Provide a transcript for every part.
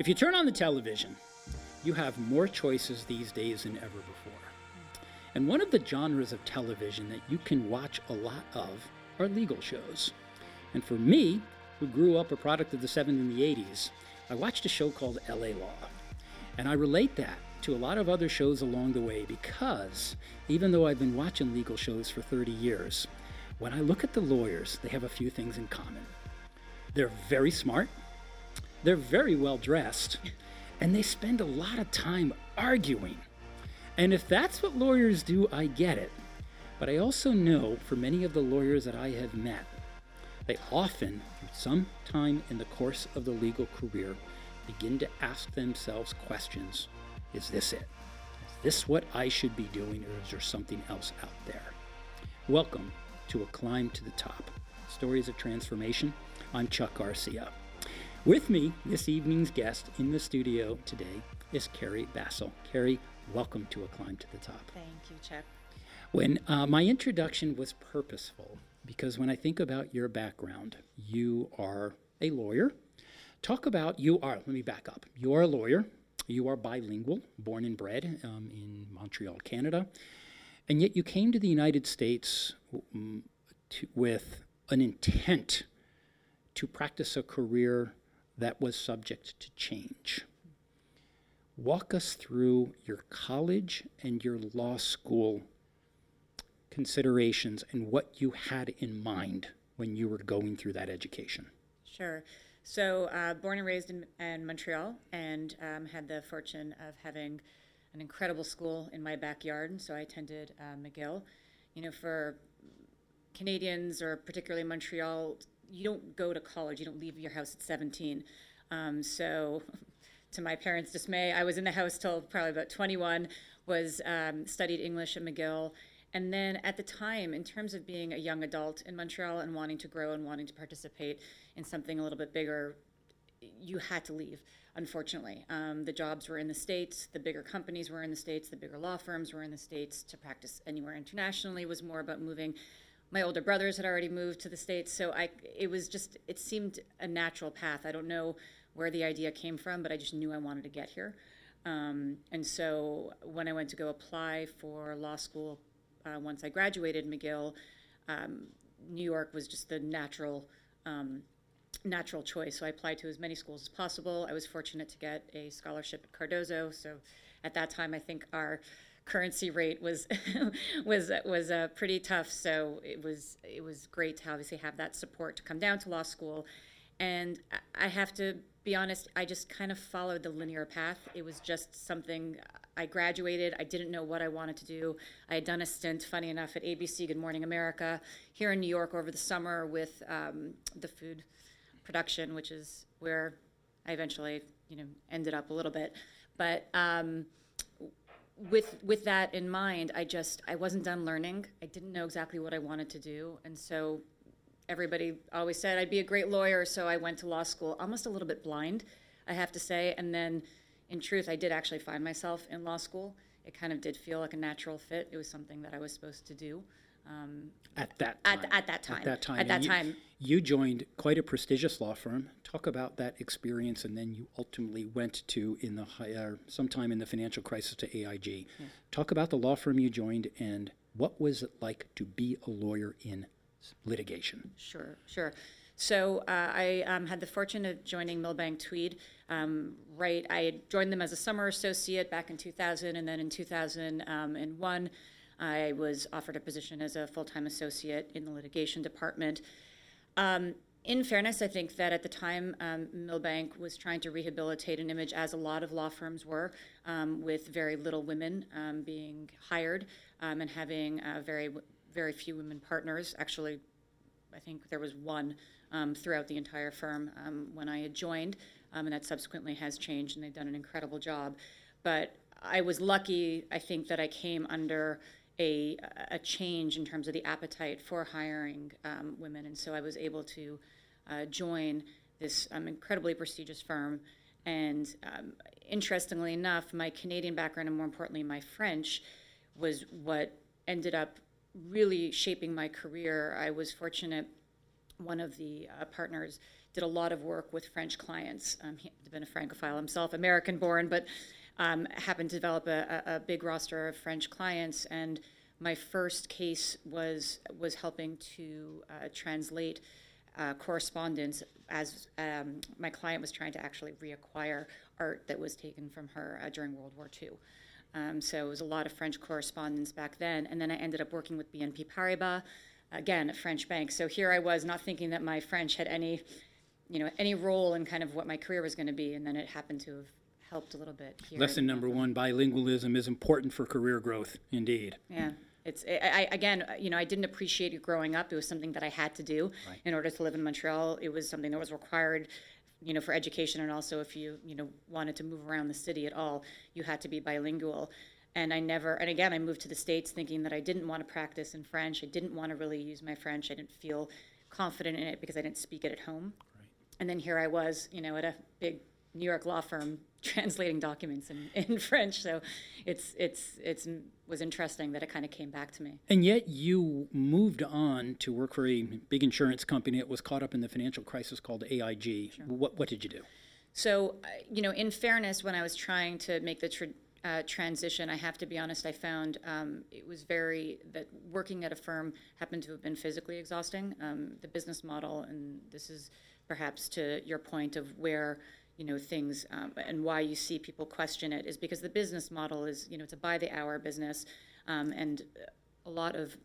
If you turn on the television, you have more choices these days than ever before. And one of the genres of television that you can watch a lot of are legal shows. And for me, who grew up a product of the 70s and the 80s, I watched a show called LA Law. And I relate that to a lot of other shows along the way because even though I've been watching legal shows for 30 years, when I look at the lawyers, they have a few things in common. They're very smart, they're very well dressed, and they spend a lot of time arguing. And if that's what lawyers do, I get it. But I also know for many of the lawyers that I have met, they often, some time in the course of the legal career, begin to ask themselves questions Is this it? Is this what I should be doing, or is there something else out there? Welcome to A Climb to the Top Stories of Transformation. I'm Chuck Garcia. With me, this evening's guest in the studio today is Carrie Bassel. Carrie, welcome to A Climb to the Top. Thank you, Chuck. When uh, my introduction was purposeful, because when I think about your background, you are a lawyer. Talk about you are, let me back up. You are a lawyer, you are bilingual, born and bred um, in Montreal, Canada, and yet you came to the United States um, to, with an intent to practice a career that was subject to change. Walk us through your college and your law school considerations and what you had in mind when you were going through that education. Sure. So, uh, born and raised in, in Montreal, and um, had the fortune of having an incredible school in my backyard. So, I attended uh, McGill. You know, for Canadians or particularly Montreal, you don't go to college, you don't leave your house at 17. Um, so, to my parents' dismay, I was in the house till probably about 21, was um, studied English at McGill, and then at the time, in terms of being a young adult in Montreal and wanting to grow and wanting to participate in something a little bit bigger, you had to leave, unfortunately. Um, the jobs were in the States, the bigger companies were in the States, the bigger law firms were in the States. To practice anywhere internationally was more about moving. My older brothers had already moved to the States, so I, it was just, it seemed a natural path. I don't know where the idea came from, but I just knew I wanted to get here. Um, and so when I went to go apply for law school uh, once I graduated McGill, um, New York was just the natural um, natural choice. So I applied to as many schools as possible. I was fortunate to get a scholarship at Cardozo. So at that time, I think our currency rate was was was uh, pretty tough. So it was it was great to obviously have that support to come down to law school. And I have to be honest, I just kind of followed the linear path. It was just something I graduated. I didn't know what I wanted to do. I had done a stint, funny enough, at ABC Good Morning America here in New York over the summer with um, the food production, which is where I eventually, you know, ended up a little bit. But um, with with that in mind, I just I wasn't done learning. I didn't know exactly what I wanted to do, and so everybody always said I'd be a great lawyer, so I went to law school almost a little bit blind, I have to say. And then, in truth, I did actually find myself in law school. It kind of did feel like a natural fit. It was something that I was supposed to do. Um, at that time. At, at, that time. At that time. At that you, time. You joined quite a prestigious law firm. Talk about that experience, and then you ultimately went to in the uh, sometime in the financial crisis to AIG. Yeah. Talk about the law firm you joined and what was it like to be a lawyer in litigation. Sure, sure. So uh, I um, had the fortune of joining Milbank Tweed. Um, right, I joined them as a summer associate back in 2000, and then in 2001, I was offered a position as a full-time associate in the litigation department. Um, in fairness, I think that at the time, um, Milbank was trying to rehabilitate an image, as a lot of law firms were, um, with very little women um, being hired um, and having uh, very very few women partners. Actually, I think there was one um, throughout the entire firm um, when I had joined, and that subsequently has changed, and they've done an incredible job. But I was lucky, I think, that I came under a, a change in terms of the appetite for hiring um, women, and so I was able to uh, join this um, incredibly prestigious firm. And um, interestingly enough, my Canadian background, and more importantly, my French, was what ended up really shaping my career. I was fortunate, one of the uh, partners did a lot of work with French clients. Um, he'd been a Francophile himself, American born, but um, happened to develop a, a, big roster of French clients. And my first case was was helping to uh, translate uh, correspondence as um, my client was trying to actually reacquire art that was taken from her uh, during World War II. Um, so it was a lot of French correspondence back then. And then I ended up working with BNP Paribas, again, a French bank. So here I was not thinking that my French had any, you know, any role in kind of what my career was going to be. And then it happened to have helped a little bit here. Lesson number one, bilingualism is important for career growth, indeed. Yeah. It's I, again, you know, I didn't appreciate it growing up. It was something that I had to do right. in order to live in Montreal. It was something that was required, you know, for education and also if you you know wanted to move around the city at all, you had to be bilingual. And I never, and again, I moved to the states thinking that I didn't want to practice in French. I didn't want to really use my French. I didn't feel confident in it because I didn't speak it at home. Right. And then here I was, you know, at a big New York law firm translating documents in, in French. So it's it's it's was interesting that it kind of came back to me. And yet you moved on to work for a big insurance company that was caught up in the financial crisis called AIG. Sure. What what did you do? So you know, in fairness, when I was trying to make the tra- uh, transition, I have to be honest, I found um, it was very, that working at a firm happened to have been physically exhausting. Um, the business model, and this is perhaps to your point of where you know things um, and why you see people question it is because the business model is you know it's a by the hour business um, and a lot of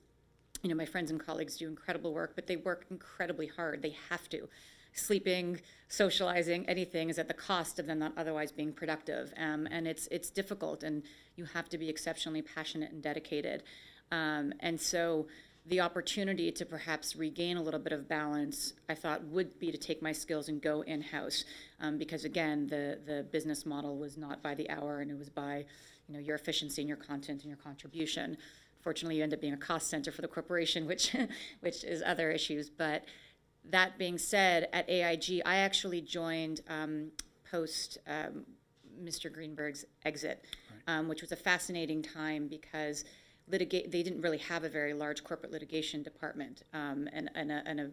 you know my friends and colleagues do incredible work but they work incredibly hard. They have to. Sleeping socializing anything is at the cost of them not otherwise being productive um, and it's it's difficult and you have to be exceptionally passionate and dedicated. Um, and so the opportunity to perhaps regain a little bit of balance, I thought would be to take my skills and go in house, um, because again, the the business model was not by the hour, and it was by, you know, your efficiency and your content and your contribution. Fortunately, you end up being a cost center for the corporation, which which is other issues. But that being said, at AIG, I actually joined um, post um, Mr. Greenberg's exit, right. Um, which was a fascinating time because litigate, they didn't really have a very large corporate litigation department um, and, and, a, and a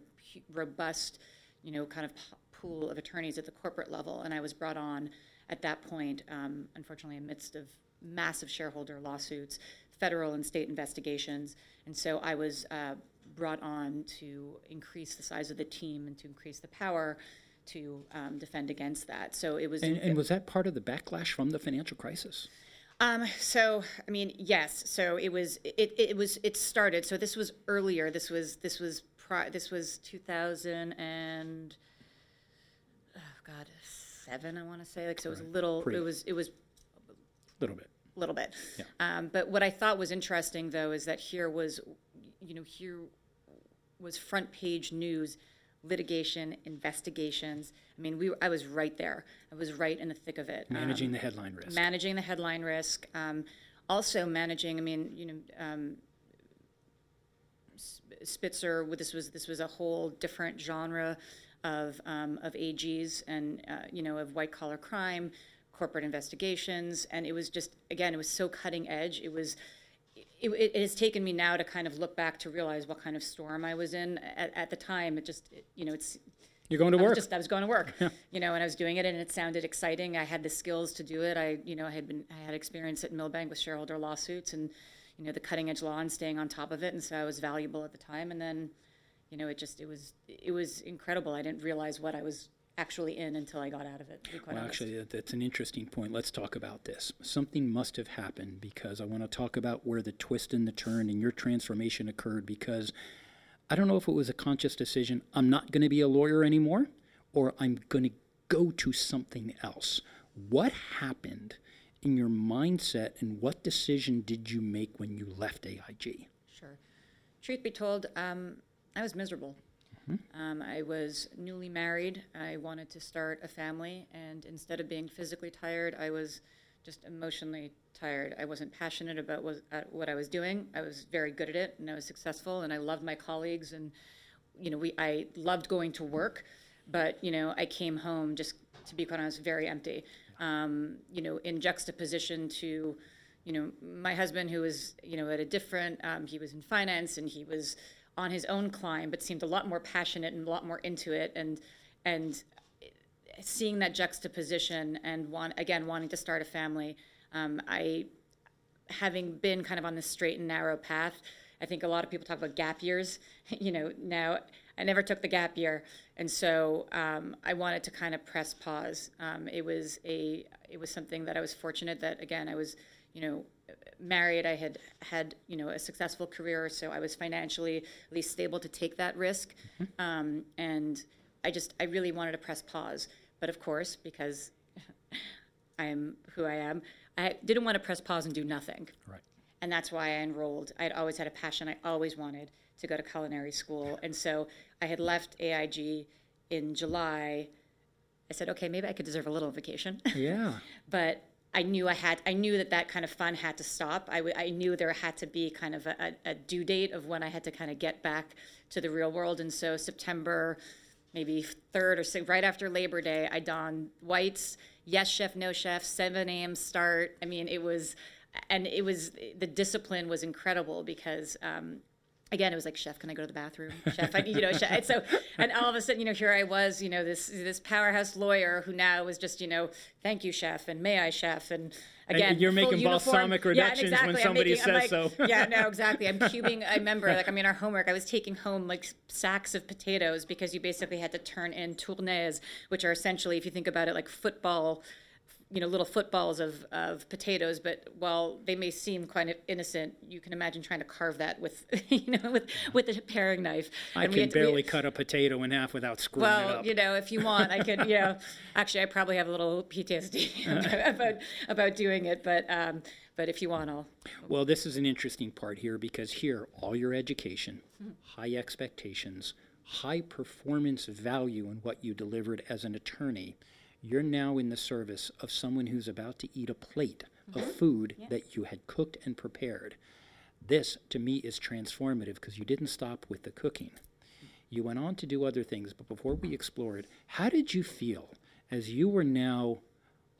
robust, you know, kind of pool of attorneys at the corporate level. And I was brought on at that point, um, unfortunately, amidst of massive shareholder lawsuits, federal and state investigations. And so I was uh, brought on to increase the size of the team and to increase the power to um, defend against that. So it was. And, and was that part of the backlash from the financial crisis? Um, so I mean, yes. So it was it, it was it started. So this was earlier. This was this was pri- this was 2000 and oh God seven. I want to say like so. It was a little. Pretty. It was it was a little bit. A little bit. Yeah. Um, but what I thought was interesting though is that here was, you know, here was front page news litigation, investigations. I mean, we, I was right there. I was right in the thick of it. Managing um, the headline risk. Managing the headline risk. Um, also managing, I mean, you know, um, Spitzer, this was, this was a whole different genre of, um, of AGs and, uh, you know, of white collar crime, corporate investigations. And it was just, again, it was so cutting edge. It was, it, it, has taken me now to kind of look back to realize what kind of storm I was in at, at the time. It just, it, you know, it's. You're going to I work. Just I was going to work, you know, and I was doing it, and it sounded exciting. I had the skills to do it. I, you know, I had been, I had experience at Milbank with shareholder lawsuits, and you know, the cutting edge law and staying on top of it, and so I was valuable at the time. And then, you know, it just, it was, it was incredible. I didn't realize what I was actually in until I got out of it. well, honest. actually, that's an interesting point. Let's talk about this. Something must have happened because I want to talk about where the twist and the turn and your transformation occurred because I don't know if it was a conscious decision. I'm not going to be a lawyer anymore, or I'm going to go to something else. What happened in your mindset, and what decision did you make when you left AIG? Sure. Truth be told, um, I was miserable. Mm-hmm. Um, I was newly married. I wanted to start a family, and instead of being physically tired, I was just emotionally tired. I wasn't passionate about what, uh, what I was doing. I was very good at it, and I was successful, and I loved my colleagues, and you know, we I loved going to work, but you know, I came home just to be quite honest, very empty. Um, you know, in juxtaposition to you know my husband who was you know at a different um, he was in finance and he was on his own climb, but seemed a lot more passionate and a lot more into it. And and seeing that juxtaposition and want again wanting to start a family, um, I having been kind of on this straight and narrow path. I think a lot of people talk about gap years. you know, now I never took the gap year, and so um, I wanted to kind of press pause. Um, it was a it was something that I was fortunate that again I was you know married. I had had you know a successful career, so I was financially at least stable to take that risk, mm-hmm. um, and I just I really wanted to press pause. But of course, because I am who I am, I didn't want to press pause and do nothing. Right. And that's why I enrolled. I had always had a passion. I always wanted to go to culinary school, and so I had left AIG in July. I said, okay, maybe I could deserve a little vacation. Yeah. but I knew I had. I knew that that kind of fun had to stop. I, knew there had to be kind of a, a, due date of when I had to kind of get back to the real world, and so September maybe third or right after Labor Day, I donned whites, yes chef, no chef, 7 a.m. start. I mean, it was, and it was, the discipline was incredible because, um, again, it was like, chef, can I go to the bathroom? Chef, I, need you know, chef. And so, and all of a sudden, you know, here I was, you know, this, this powerhouse lawyer who now was just, you know, thank you, chef, and may I, chef, and, again, and you're making balsamic reductions yeah, exactly. when somebody making, says like, so. yeah, no, exactly. I'm cubing. I remember, like, I mean, our homework. I was taking home like sacks of potatoes because you basically had to turn in tournées, which are essentially, if you think about it, like football you know little footballs of, of potatoes but while they may seem kind of innocent you can imagine trying to carve that with you know with with a paring knife. I and can barely we, cut a potato in half without screwing well, it up. Well, you know if you want i could you know actually i probably have a little ptsd about about doing it but um but if you want i'll well this is an interesting part here because here all your education mm-hmm. high expectations high performance value in what you delivered as an attorney you're now in the service of someone who's about to eat a plate mm-hmm. of food yeah. that you had cooked and prepared. This, to me, is transformative because you didn't stop with the cooking. You went on to do other things, but before we explore it, how did you feel as you were now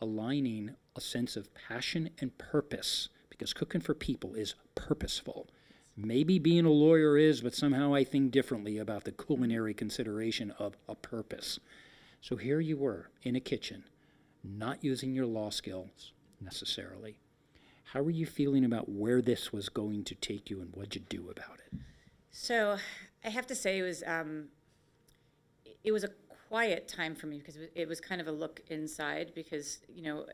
aligning a sense of passion and purpose? Because cooking for people is purposeful. Maybe being a lawyer is, but somehow I think differently about the culinary consideration of a purpose. So here you were in a kitchen, not using your law skills necessarily. How were you feeling about where this was going to take you and what'd you do about it? So I have to say it was um, it was a quiet time for me because it was kind of a look inside because you know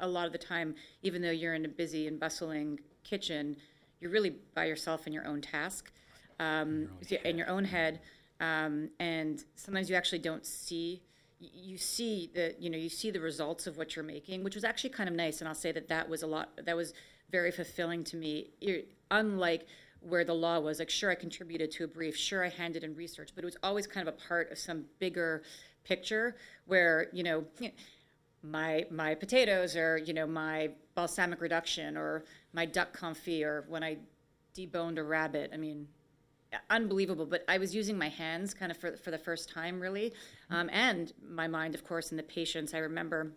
a lot of the time even though you're in a busy and bustling kitchen you're really by yourself in your own task um, in, your in your own head um, and sometimes you actually don't see you see the you know you see the results of what you're making which was actually kind of nice and i'll say that that was a lot that was very fulfilling to me. Unlike where the law was like sure i contributed to a brief sure i handed in research but it was always kind of a part of some bigger picture where you know my my potatoes or you know my balsamic reduction or my duck confit or when i deboned a rabbit i mean unbelievable. But I was using my hands kind of for, for the first time, really, um, and my mind, of course, and the patience. I remember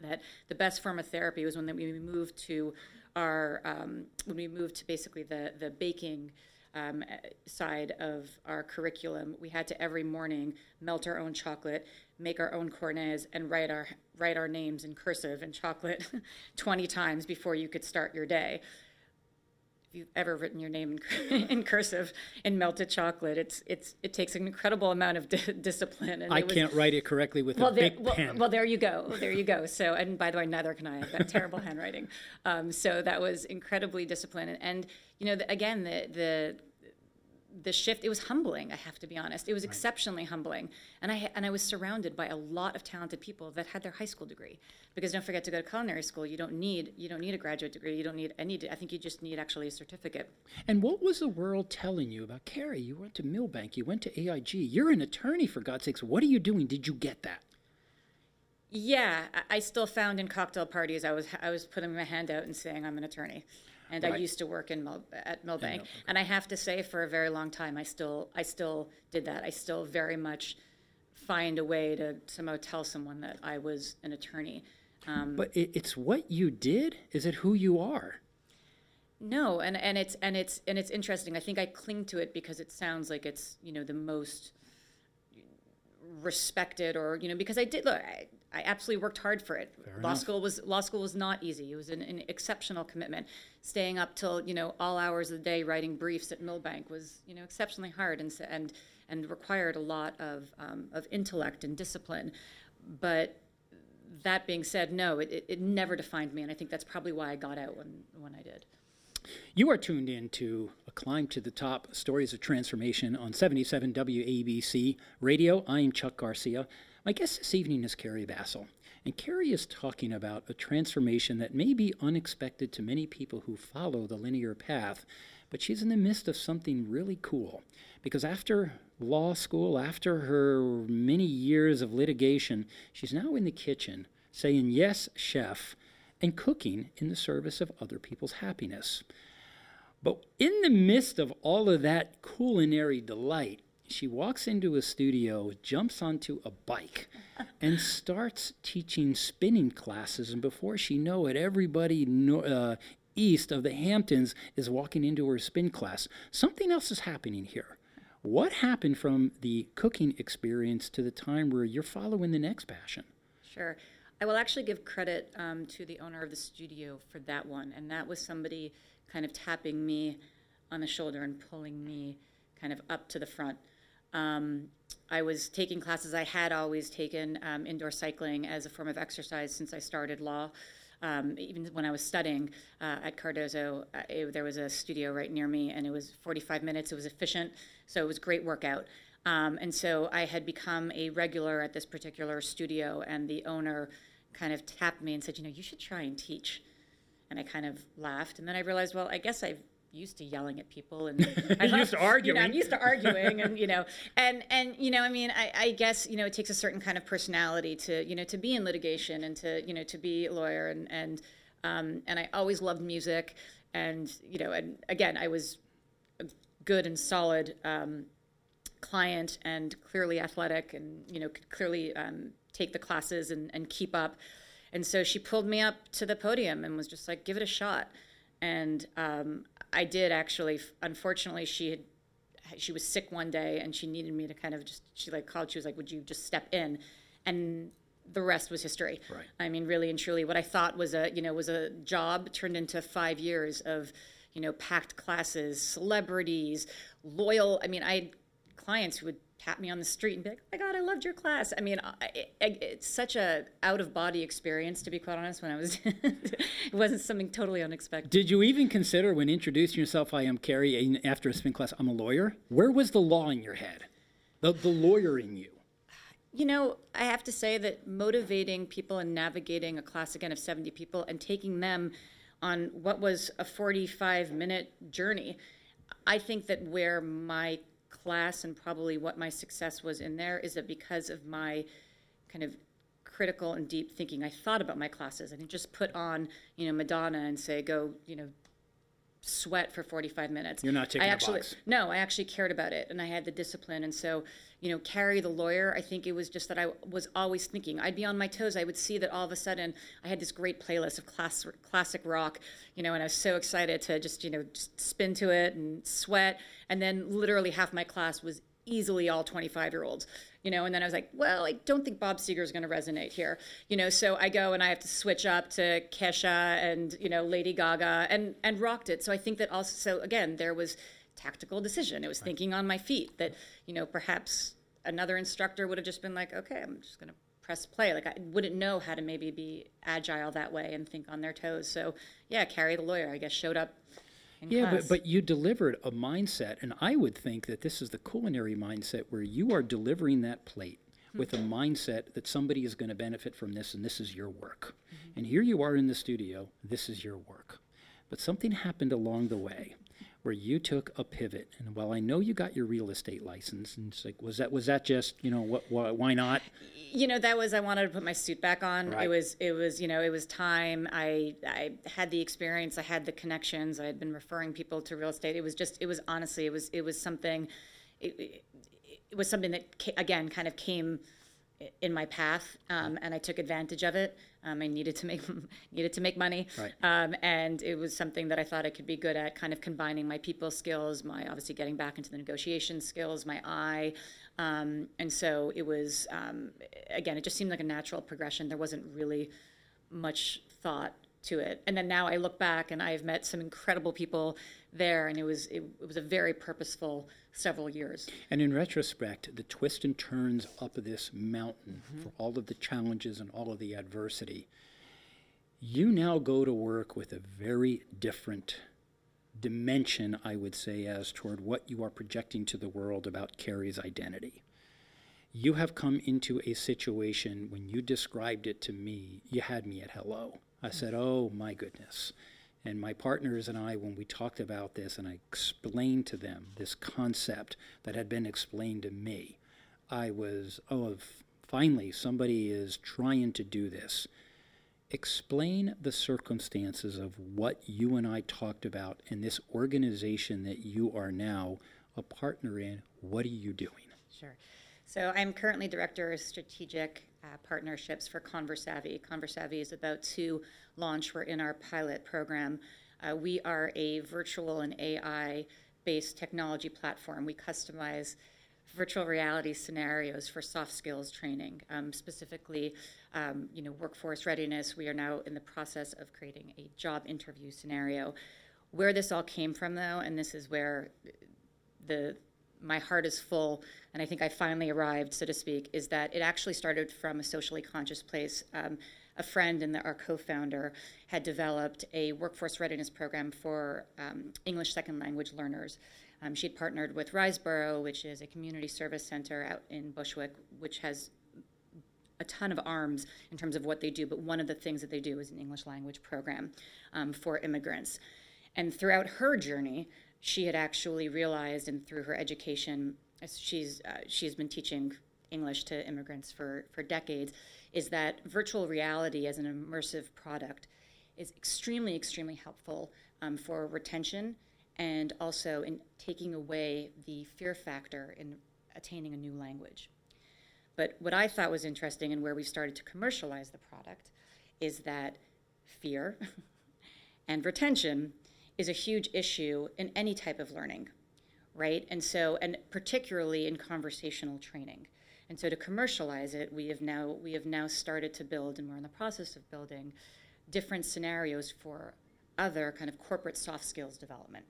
that the best form of therapy was when we moved to our um, when we moved to basically the the baking. Um, side of our curriculum, we had to every morning melt our own chocolate, make our own cornets, and write our write our names in cursive and chocolate 20 times before you could start your day if you've ever written your name in, in, cursive in melted chocolate, it's it's it takes an incredible amount of di- discipline. And I was, can't write it correctly with well, a there, big well, pen. Well, there you go, there you go. So, and by the way, neither can I. I've got terrible handwriting. Um, so that was incredibly disciplined, and, and you know, the, again, the the the shift it was humbling i have to be honest. It was right. exceptionally humbling. And i and i was surrounded by a lot of talented people that had their high school degree. Because don't forget to go to culinary school you don't need you don't need a graduate degree you don't need any i think you just need actually a certificate. And what was the world telling you about carrie? You went to milbank you went to aig you're an attorney for god's sakes. What are you doing? Did you get that? Yeah i still found in cocktail parties i was i was putting my hand out and saying i'm an attorney and right. I used to work in Mil- at Milbank, and I have to say, for a very long time, I still I still did that. I still very much find a way to somehow tell someone that I was an attorney. Um, but it, it's what you did. Is it who you are? No, and, and it's and it's and it's interesting. I think I cling to it because it sounds like it's you know the most respected or you know because I did look I, I absolutely worked hard for it. Fair law enough. school was law school was not easy. It was an, an exceptional commitment. Staying up till you know all hours of the day writing briefs at Milbank was you know exceptionally hard and and and required a lot of um, of intellect and discipline. But that being said, no, it, it, it never defined me, and I think that's probably why I got out when when I did. You are tuned in to A Climb to the Top Stories of Transformation on 77 WABC Radio. I'm Chuck Garcia. My guest this evening is Carrie Bassel. And Carrie is talking about a transformation that may be unexpected to many people who follow the linear path, but she's in the midst of something really cool. Because after law school, after her many years of litigation, she's now in the kitchen saying, Yes, chef, and cooking in the service of other people's happiness. But in the midst of all of that culinary delight, she walks into a studio, jumps onto a bike, and starts teaching spinning classes. And before she know it, everybody uh, east of the Hamptons is walking into her spin class. Something else is happening here. What happened from the cooking experience to the time where you're following the next passion? Sure. I will actually give credit um, to the owner of the studio for that one. And that was somebody kind of tapping me on the shoulder and pulling me kind of up to the front. Um, I was taking classes. I had always taken um, indoor cycling as a form of exercise since I started law. Um, even when I was studying uh, at Cardozo, uh, it, there was a studio right near me, and it was 45 minutes. It was efficient, so it was great workout. Um, and so I had become a regular at this particular studio, and the owner kind of tapped me and said, "You know, you should try and teach." And I kind of laughed, and then I realized, well, I guess I've used to yelling at people and I'm used to You know, arguing. I'm used to arguing, and you know, and and you know, I mean, I, I guess you know, it takes a certain kind of personality to you know to be in litigation and to you know to be a lawyer, and and um, and I always loved music, and you know, and again, I was a good and solid um, client and clearly athletic and you know could clearly um, take the classes and, and keep up and so she pulled me up to the podium and was just like give it a shot and um, i did actually unfortunately she had she was sick one day and she needed me to kind of just she like called she was like would you just step in and the rest was history Right. i mean really and truly what i thought was a you know was a job turned into five years of you know packed classes celebrities loyal i mean i had clients who would tap me on the street and be like, "Oh my God, I loved your class." I mean, I, it, it's such a out of body experience, to be quite honest. When I was, it wasn't something totally unexpected. Did you even consider when introducing yourself, I am Carrie, and after a spin class, I'm a lawyer? Where was the law in your head? The, the lawyer in you? You know, I have to say that motivating people and navigating a class again of 70 people and taking them on what was a 45 minute journey, I think that where my class and probably what my success was in there is that because of my kind of critical and deep thinking, I thought about my classes. I didn't just put on, you know, Madonna and say, go, you know, sweat for 45 minutes. You're not ticking I a actually, box. No, I actually cared about it and I had the discipline. And so, you know, Carrie the lawyer, I think it was just that I was always thinking. I'd be on my toes. I would see that all of a sudden I had this great playlist of class, classic rock, you know, and I was so excited to just, you know, just spin to it and sweat. And then literally half my class was easily all 25 year olds you know and then i was like well i don't think bob seger is going to resonate here. You know so i go and i have to switch up to kesha and you know lady gaga and and rocked it. So i think that also so again there was tactical decision. It was thinking on my feet that you know perhaps another instructor would have just been like okay i'm just going to press play. Like i wouldn't know how to maybe be agile that way and think on their toes. So yeah carrie the lawyer i guess showed up Yeah, class. but, but you delivered a mindset, and I would think that this is the culinary mindset where you are delivering that plate with a mindset that somebody is going to benefit from this, and this is your work. Mm-hmm. And here you are in the studio, this is your work. But something happened along the way where you took a pivot. And while I know you got your real estate license, and it's like, was that was that just you know what why, why not? you know that was i wanted to put my suit back on Right. it was it was you know it was time i i had the experience i had the connections i had been referring people to real estate it was just it was honestly it was it was something it, it, it was something that ca- again kind of came in my path um, and i took advantage of it um, i needed to make needed to make money Right. um, and it was something that i thought i could be good at kind of combining my people skills my obviously getting back into the negotiation skills my eye Um, and so it was, um, again, it just seemed like a natural progression. There wasn't really much thought to it. And then now I look back and I've met some incredible people there, and it was it, it was a very purposeful several years. And in retrospect, the twists and turns up this mountain mm-hmm. for all of the challenges and all of the adversity, you now go to work with a very different dimension, I would say, as toward what you are projecting to the world about Carrie's identity. You have come into a situation when you described it to me, you had me at hello. I said, Oh my goodness. And my partners and I, when we talked about this and I explained to them this concept that had been explained to me, I was, oh, finally, somebody is trying to do this. Explain the circumstances of what you and I talked about in this organization that you are now a partner in. What are you doing? Sure. So I'm currently director of strategic uh, partnerships for Conversavvy. Conversavvy is about to launch. We're in our pilot program. Uh, we are a virtual and AI based technology platform. We customize virtual reality scenarios for soft skills training, um, specifically, um, you know, workforce readiness. We are now in the process of creating a job interview scenario. Where this all came from, though, and this is where the my heart is full, and I think I finally arrived, so to speak, is that it actually started from a socially conscious place. Um, a friend and the, our co-founder had developed a workforce readiness program for um, English second language learners. Um, she had partnered with RiseBoro, which is a community service center out in Bushwick, which has a ton of arms in terms of what they do, but one of the things that they do is an English language program um, for immigrants. And throughout her journey, she had actually realized, and through her education, she's uh, she's been teaching English to immigrants for for decades, is that virtual reality as an immersive product is extremely extremely helpful um, for retention and also in taking away the fear factor in attaining a new language. But what I thought was interesting and where we started to commercialize the product is that fear and retention is a huge issue in any type of learning, right? And so, and particularly in conversational training. And so to commercialize it, we have now we have now started to build, and we're in the process of building different scenarios for other kind of corporate soft skills development.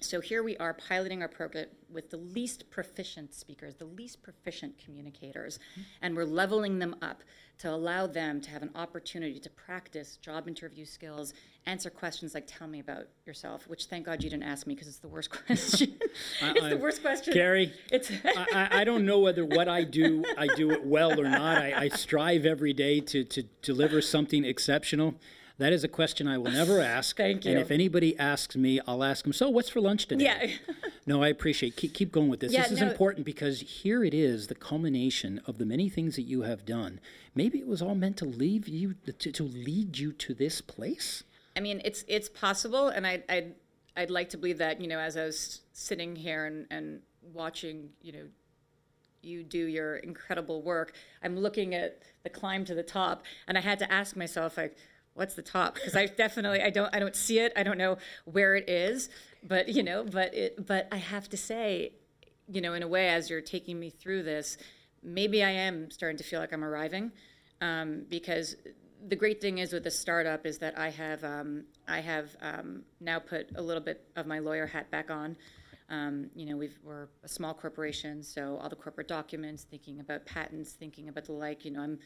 So here we are piloting our program with the least proficient speakers, the least proficient communicators, mm-hmm. and we're leveling them up to allow them to have an opportunity to practice job interview skills, answer questions like "Tell me about yourself," which thank God you didn't ask me because it's the worst question. it's I, the worst question. Carrie, it's I, I, don't know whether what I do I do it well or not. I, I strive every day to to deliver something exceptional. That is a question I will never ask. Thank you. And if anybody asks me, I'll ask them, so what's for lunch today? Yeah. no, I appreciate keep keep going with this. Yeah, this is no, important because here it is, the culmination of the many things that you have done. Maybe it was all meant to leave you to, to lead you to this place. I mean, it's it's possible, and I I'd, I'd like to believe that you know as I was sitting here and and watching you know you do your incredible work, I'm looking at the climb to the top, and I had to ask myself like what's the top? Because i definitely i don't i don't see it. I don't know where it is but you know but it but i have to say you know in a way as you're taking me through this maybe i am starting to feel like i'm arriving um, because the great thing is with the startup is that i have um, i have um, now put a little bit of my lawyer hat back on. Um, you know, we are a small corporation, so all the corporate documents, thinking about patents, thinking about the like, you know, I'm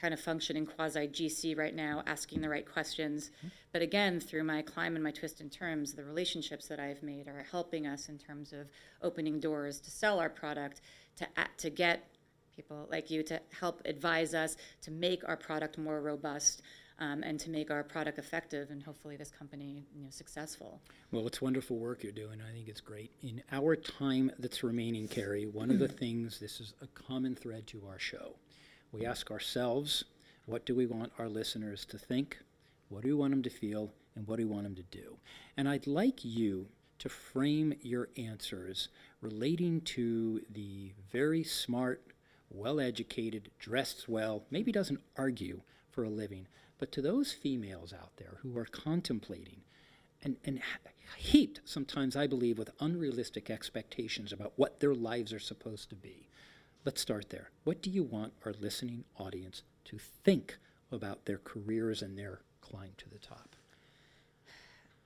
kind of functioning quasi GC right now, asking the right questions. Mm-hmm. But again, through my climb and my twist and terms, the relationships that I've made are helping us in terms of opening doors to sell our product, to to get people like you to help advise us to make our product more robust. Um, and to make our product effective and hopefully this company you know, successful. Well, it's wonderful work you're doing. I think it's great. In our time that's remaining, Carrie, one of the things, this is a common thread to our show, we ask ourselves, what do we want our listeners to think? What do we want them to feel? And what do we want them to do? And I'd like you to frame your answers relating to the very smart, well educated, dressed well, maybe doesn't argue for a living, but to those females out there who are contemplating and, and heaped sometimes, I believe, with unrealistic expectations about what their lives are supposed to be let's start there. What do you want our listening audience to think about their careers and their climb to the top?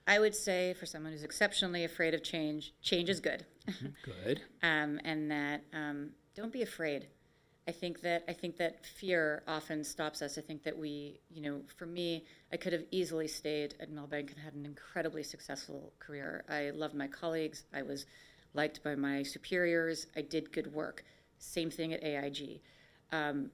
I would say for someone who's exceptionally afraid of change, change is good. Good. um, and that um, don't be afraid. I think that I think that fear often stops us. I think that we, you know, for me, I could have easily stayed at Milbank and had an incredibly successful career. I loved my colleagues. I was liked by my superiors. I did good work. Same thing at AIG, um,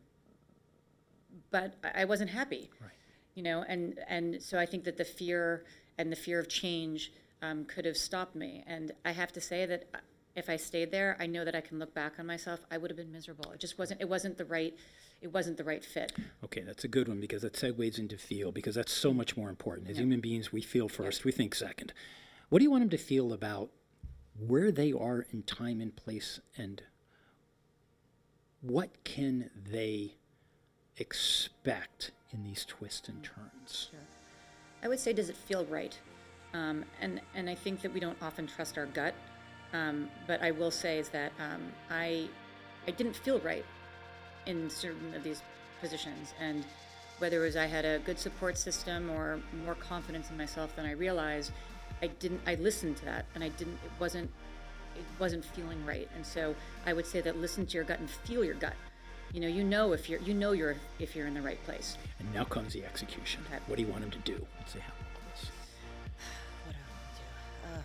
but I wasn't happy. Right. You know, and and so I think that the fear and the fear of change um, could have stopped me. And I have to say that uh, if I stayed there, I know that I can look back on myself. I would have been miserable. It just wasn't. It wasn't the right. It wasn't the right fit. Okay, that's a good one because that segues into feel because that's so much more important. As human beings, we feel first, we think second. What do you want them to feel about where they are in time and place and what can they expect in these twists and turns? I would say, does it feel right? Um, and and I think that we don't often trust our gut. Um, but I will say is that um, I I didn't feel right in certain of these positions, and whether it was I had a good support system or more confidence in myself than I realized, I didn't. I listened to that, and I didn't. It wasn't. It wasn't feeling right, and so I would say that listen to your gut and feel your gut. You know, you know if you're you know you're if you're in the right place. And now comes the execution. Okay. What do you want him to do? Let's say how this. What do I want to do? Uh,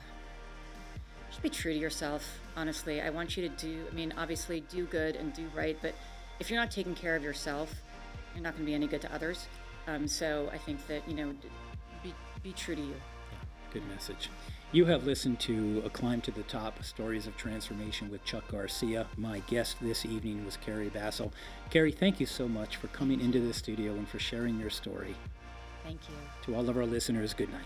just be true to yourself. Honestly, I want you to do. I mean, obviously, do good and do right. But if you're not taking care of yourself, you're not going to be any good to others. Um, so I think that you know, be be true to you. Good message. You have listened to A Climb to the Top Stories of Transformation with Chuck Garcia. My guest this evening was Carrie Bassel. Carrie, thank you so much for coming into the studio and for sharing your story. Thank you. To all of our listeners, good night.